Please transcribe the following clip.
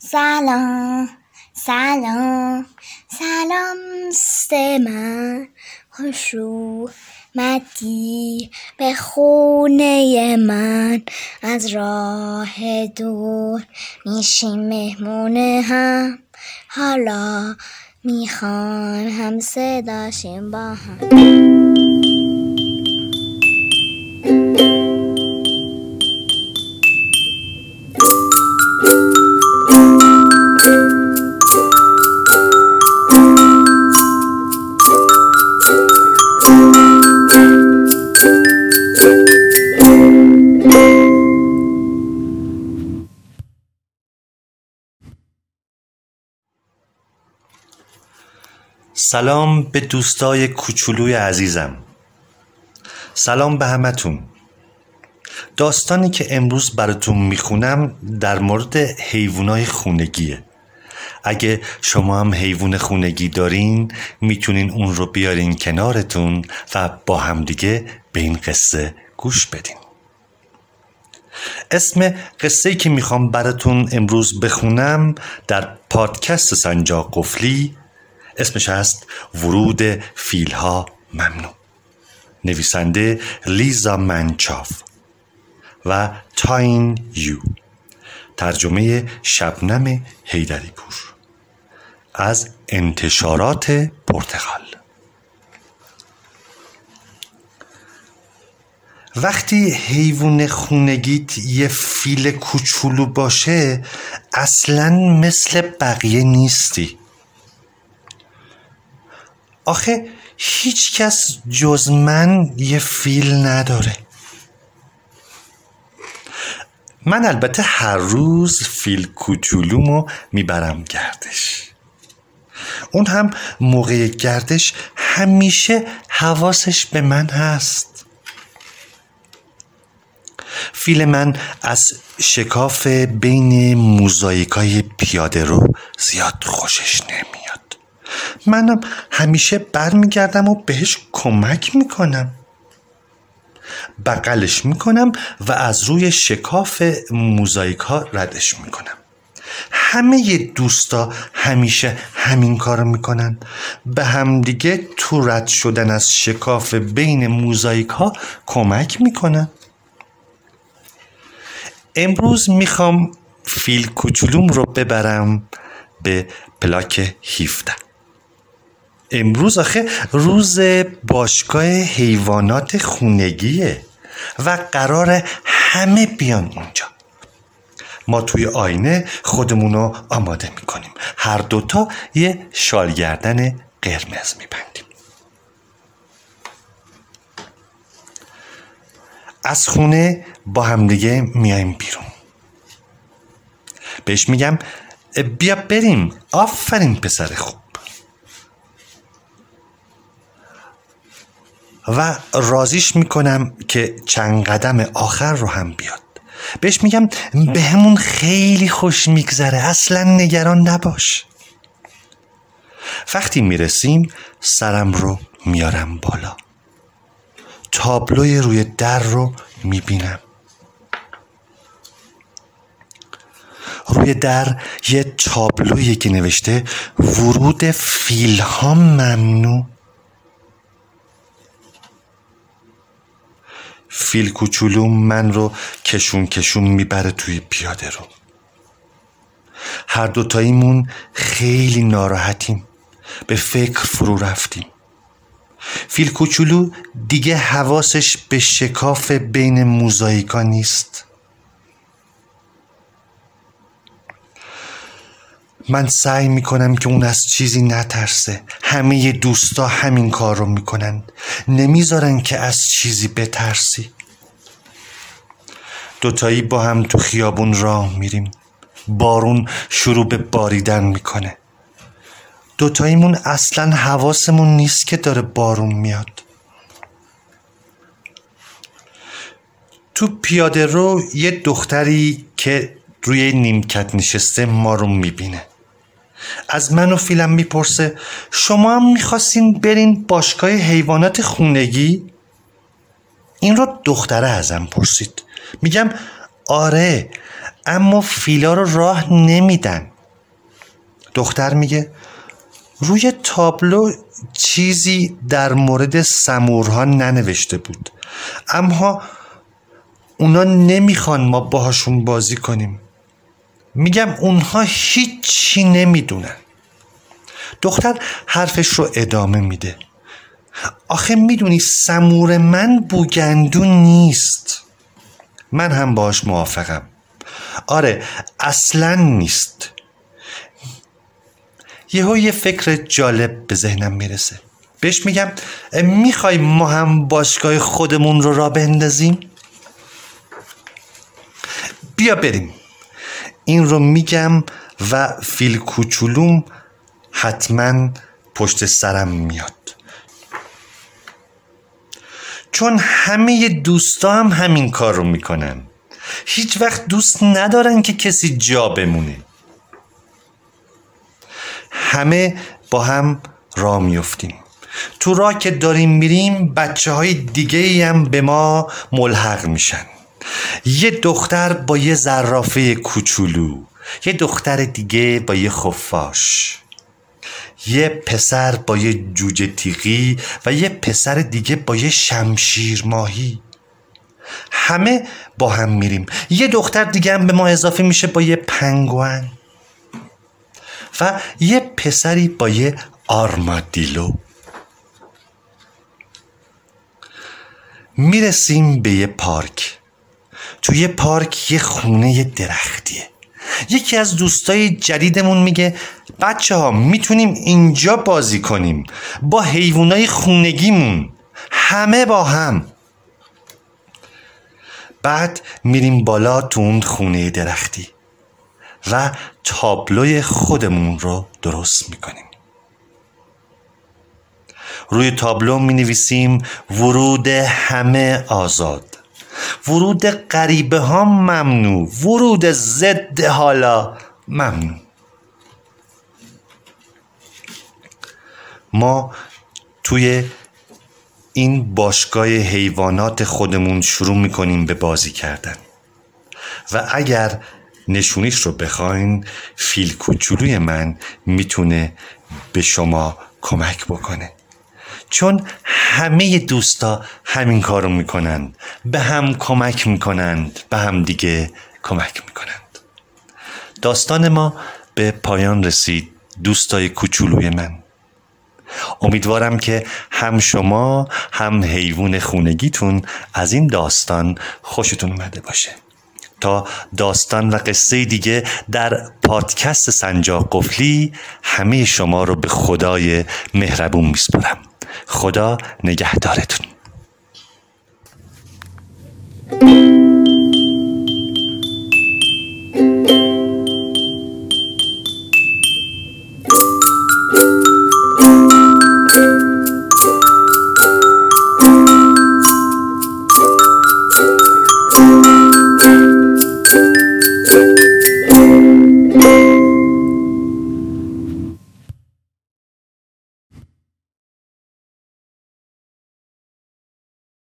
سلام سلام. سلام ست من. خوش اومدی به خونه من. از راه دور میشیم مهمونه هم. حالا می‌خوان هم صداشیم با هم. سلام به دوستای کوچولوی عزیزم. سلام به همتون. داستانی که امروز براتون می‌خونم در مورد حیوانای خونگیه. اگه شما هم حیوان خونگی دارین می‌تونین اون رو بیارین کنارتون و با همدیگه به این قصه گوش بدین. اسم قصه که می‌خوام براتون امروز بخونم در پادکست سنجا قفلی اسمش هست ورود فیلها ممنوع. نویسنده لیزا منچاف و تاین یو. ترجمه شبنم هیدری پور از انتشارات پرتغال. وقتی حیوان خونگیت یه فیل کوچولو باشه اصلا مثل بقیه نیستی. آخه هیچ کس جز من یه فیل نداره. من البته هر روز فیل کوچولومو می‌برم گردش. اون هم موقع گردش همیشه حواسش به من هست. فیل من از شکاف بین موزاییکای پیاده رو زیاد خوشش نمیاد منم همیشه برمیگردم و بهش کمک می‌کنم. بغلش می‌کنم و از روی شکاف موزاییک ها ردش می‌کنم. همه دوستا همیشه همین کار می‌کنن. به همدیگه تو رد شدن از شکاف بین موزاییک ها کمک می‌کنن. امروز می‌خوام فیل کوچولوم رو ببرم به پلاک 17 امروز آخه روز باشگاه حیوانات خونگیه و قرار همه بیان اونجا ما توی آینه خودمون رو آماده می‌کنیم. هر دوتا یه شالگردن قرمز میبندیم. از خونه با همدیگه میایم بیرون. بهش میگم بیا بریم. آفرین پسر خوب. و رازیش می‌کنم که چند قدم آخر رو هم بیاد. بهش میگم به همون خیلی خوش میگذره اصلا نگران نباش. وقتی می‌رسیم سرم رو میارم بالا. تابلوی روی در رو می‌بینم. روی در یه تابلویی که نوشته ورود فیل ها ممنوع. فیل کوچولو من رو کشون کشون می‌بره توی پیاده رو. هر دوتاییمون خیلی ناراحتیم. به فکر فرو رفتیم. فیل کوچولو دیگه حواسش به شکاف بین موزاییکا نیست. من سعی می‌کنم که اون از چیزی نترسه. همه دوستا همین کار رو می‌کنن. نمی‌ذارن که از چیزی بترسی. دوتایی با هم تو خیابون راه میریم. بارون شروع به باریدن می‌کنه. دوتاییمون اصلا حواسمون نیست که داره بارون میاد. تو پیاده رو یه دختری که روی نیمکت نشسته ما رو می‌بینه. از من و فیلم می‌پرسه شما هم می‌خواستین برین باشگاه حیوانات خونگی؟ این رو دختره ازم پرسید. میگم آره اما فیلا رو راه نمیدن. دختر میگه روی تابلو چیزی در مورد سمورها ننوشته بود. اما اونا نمی‌خوان ما باهاشون بازی کنیم. میگم اونها هیچی نمی‌دونن. دختر حرفش رو ادامه میده. آخه می‌دونی سمور من بوگندون نیست. من هم باش موافقم. آره اصلا نیست. یهو یه فکر جالب به ذهنم می‌رسه. بهش میگم می‌خوای ما هم باشگاه خودمون رو را بندازیم؟ بیا بریم. این رو میگم و فیل کوچولوم حتما پشت سرم میاد. چون همه دوستا هم همین کار رو می‌کنن. هیچ وقت دوست ندارن که کسی جا بمونه. همه با هم را میفتیم تو راه که داریم میریم بچه های دیگه هم به ما ملحق میشن. یه دختر با یه زرافه کوچولو یه دختر دیگه با یه خفاش یه پسر با یه جوجه تیغی و یه پسر دیگه با یه شمشیر ماهی. همه با هم میریم. یه دختر دیگه هم به ما اضافه میشه با یه پنگوان و یه پسری با یه آرمادیلو. می‌رسیم به یه پارک. توی پارک یه خونه درختیه. یکی از دوستای جدیدمون میگه بچه ها می‌تونیم اینجا بازی کنیم. با حیوانای خونگیمون. همه با هم. بعد میریم بالا تو اون خونه درختی و تابلوی خودمون رو درست می‌کنیم. روی تابلو می نویسیم ورود همه آزاد. ورود غریبه ها ممنوع. ورود ضد حالا ممنوع. ما توی این باشگاه حیوانات خودمون شروع می‌کنیم به بازی کردن. و اگر نشونیش رو بخواین فیل کوچولوی من می‌تونه به شما کمک بکنه. چون همه دوستا همین کارو می‌کنند. به هم کمک می‌کنند. به هم دیگه کمک می‌کنند. داستان ما به پایان رسید دوستای کوچولوی من. امیدوارم که هم شما هم حیوان خونگیتون از این داستان خوشتون اومده باشه. تا داستان و قصه دیگه در پادکست سنجاق قفلی همه شما رو به خدای مهربون میسپرم خدا نگهدارتون.